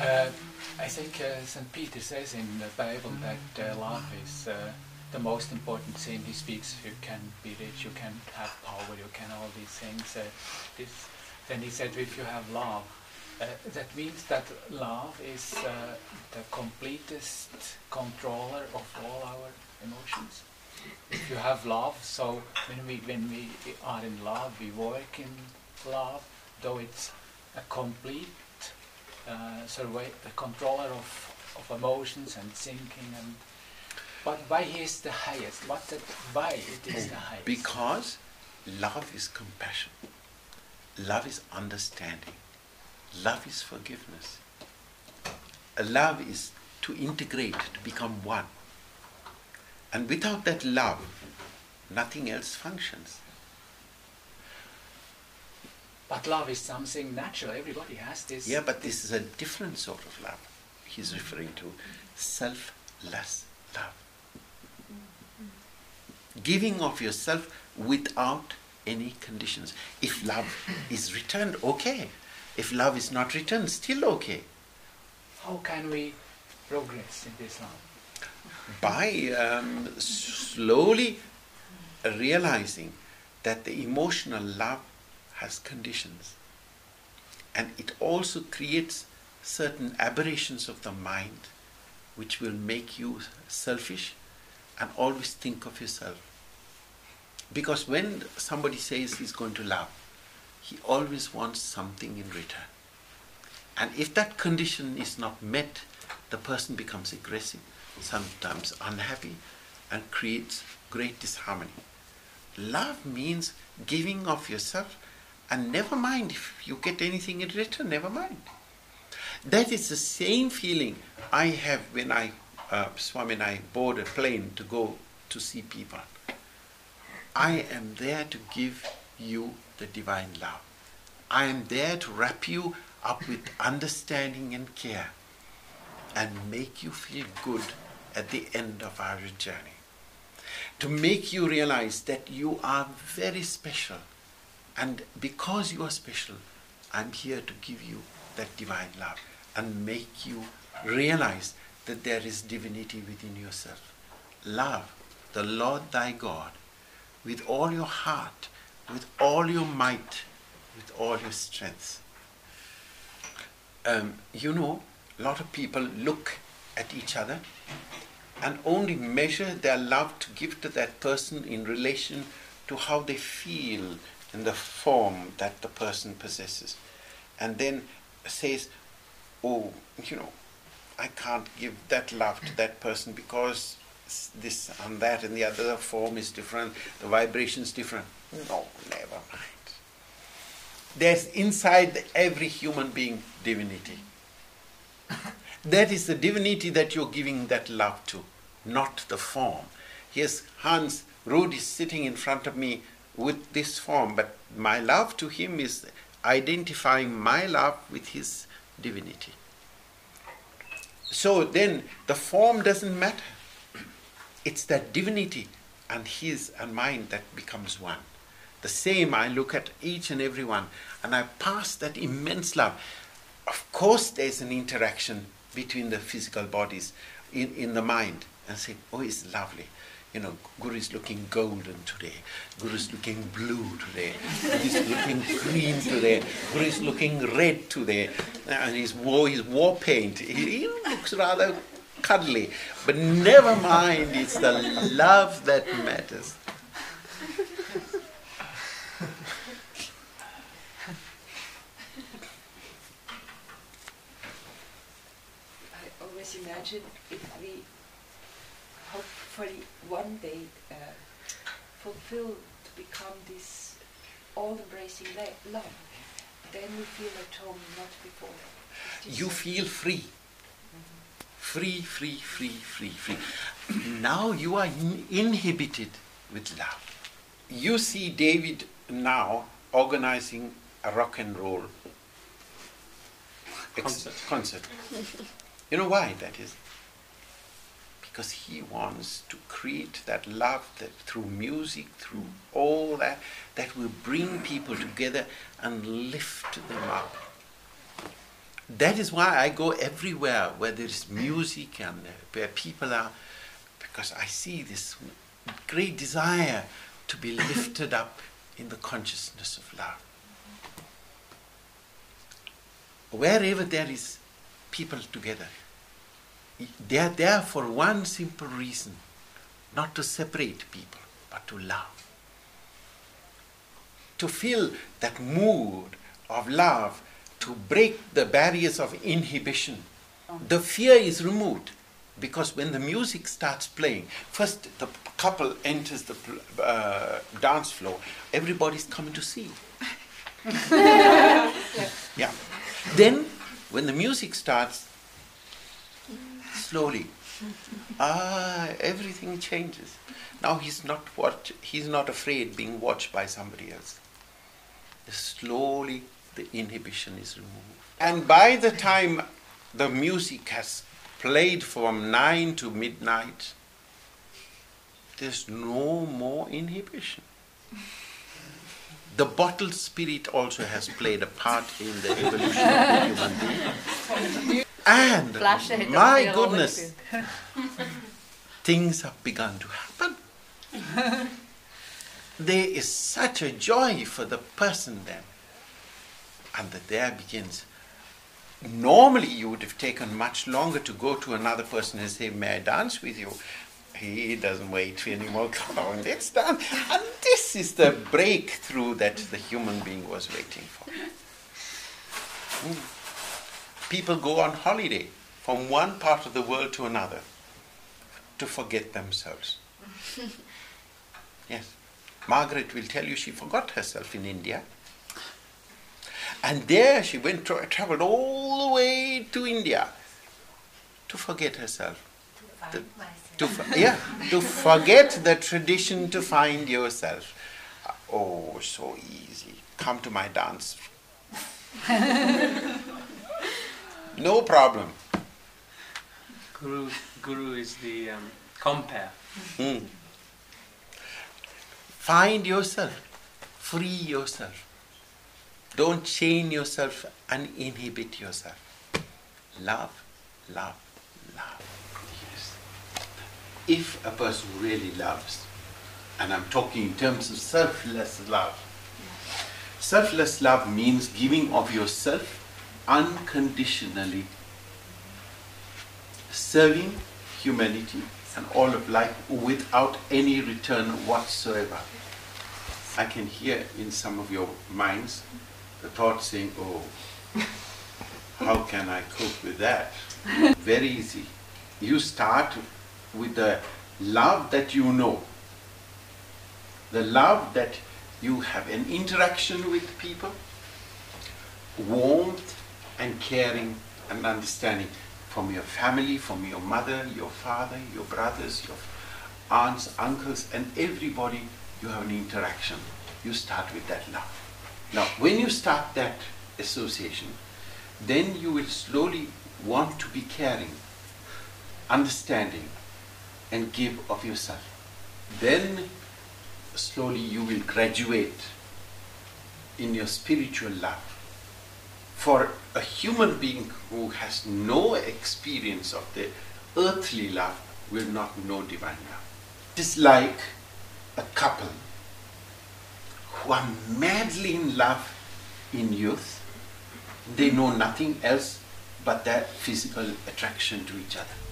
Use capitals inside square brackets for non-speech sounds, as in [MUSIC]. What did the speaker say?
Uh, I think uh, St. Peter says in the Bible that uh, love is uh, the most important thing. He speaks, you can be rich, you can have power, you can all these things. Uh, this, then he said, if you have love, uh, that means that love is uh, the completest controller of all our emotions. If you have love, so when we when we are in love, we work in love, though it's a complete uh, way, the controller of, of emotions and thinking and but why he is the highest? What the, why it is the highest? Because love is compassion. Love is understanding. Love is forgiveness. Love is to integrate, to become one. And without that love, nothing else functions. But love is something natural. Everybody has this. Yeah, but this is a different sort of love. He's referring to selfless love. Giving of yourself without any conditions. If love is returned, okay. If love is not returned, still okay. How can we progress in this love? By um, slowly realizing that the emotional love has conditions. And it also creates certain aberrations of the mind which will make you selfish and always think of yourself. Because when somebody says he's going to love, he always wants something in return. And if that condition is not met, the person becomes aggressive, sometimes unhappy, and creates great disharmony. Love means giving of yourself and never mind if you get anything in return, never mind. That is the same feeling I have when I, uh, Swami and I board a plane to go to see people. I am there to give you the divine love. I am there to wrap you up with understanding and care and make you feel good at the end of our journey. To make you realize that you are very special and because you are special, I'm here to give you that divine love and make you realize that there is divinity within yourself. Love the Lord thy God with all your heart, with all your might, with all your strength. Um, you know, a lot of people look at each other and only measure their love to give to that person in relation to how they feel in the form that the person possesses. And then says, Oh, you know, I can't give that love to that person because this and that and the other form is different, the vibration is different. No, never mind. There's inside every human being divinity. [LAUGHS] That is the divinity that you're giving that love to, not the form. Here's Hans Ruud is sitting in front of me with this form, but my love to him is identifying my love with his divinity. So then the form doesn't matter. It's that divinity and his and mine that becomes one. The same, I look at each and every one and I pass that immense love. Of course, there's an interaction between the physical bodies in, in the mind and say, oh, it's lovely you know, Guru is looking golden today. Guru is looking blue today. Guru is looking green today. Guru is looking red today. And his war, his war paint, he, he looks rather cuddly. But never mind, it's the love that matters. I always imagine if we hopefully one day uh, fulfill to become this all-embracing love, then we feel at home, not before. You feel free. Mm-hmm. Free, free, free, free, free. [CLEARS THROAT] now you are in- inhibited with love. You see David now organizing a rock and roll concert. concert. you know why that is? Because he wants to create that love that through music, through all that, that will bring people together and lift them up. That is why I go everywhere where there is music and where people are, because I see this great desire to be lifted up in the consciousness of love. Wherever there is people together, they are there for one simple reason not to separate people, but to love. To feel that mood of love, to break the barriers of inhibition. The fear is removed because when the music starts playing, first the couple enters the uh, dance floor, everybody's coming to see. [LAUGHS] yeah. Then, when the music starts, slowly, [LAUGHS] ah, everything changes. Now he's not watch, he's not afraid being watched by somebody else. Slowly, the inhibition is removed. And by the time the music has played from 9 to midnight, there's no more inhibition. The bottled spirit also has played a part in the evolution [LAUGHS] of the human my goodness, [LAUGHS] things have begun to happen. there is such a joy for the person then. And that there begins normally you would have taken much longer to go to another person and say, May I dance with you? He doesn't wait anymore. Come on, let's dance. And this is the breakthrough that the human being was waiting for. Mm. People go on holiday from one part of the world to another to forget themselves. [LAUGHS] yes. Margaret will tell you she forgot herself in India and there she went tra- traveled all the way to India to forget herself. To to yeah, to forget the tradition to find yourself. Oh, so easy. Come to my dance. [LAUGHS] no problem. Guru, guru is the um, compare. Mm. Find yourself. Free yourself. Don't chain yourself and inhibit yourself. Love, love, love. Yes. If a person really loves, and I'm talking in terms of selfless love, selfless love means giving of yourself unconditionally, serving humanity and all of life without any return whatsoever. I can hear in some of your minds the thought saying, oh, how can I cope with that? [LAUGHS] Very easy. You start with the love that you know, the love that you have an interaction with people, warmth and caring and understanding from your family, from your mother, your father, your brothers, your aunts, uncles, and everybody you have an interaction. You start with that love. Now, when you start that association, then you will slowly want to be caring, understanding, and give of yourself. Then slowly you will graduate in your spiritual love. For a human being who has no experience of the earthly love will not know divine love. It is like a couple who are madly in love in youth, they know nothing else but their physical attraction to each other.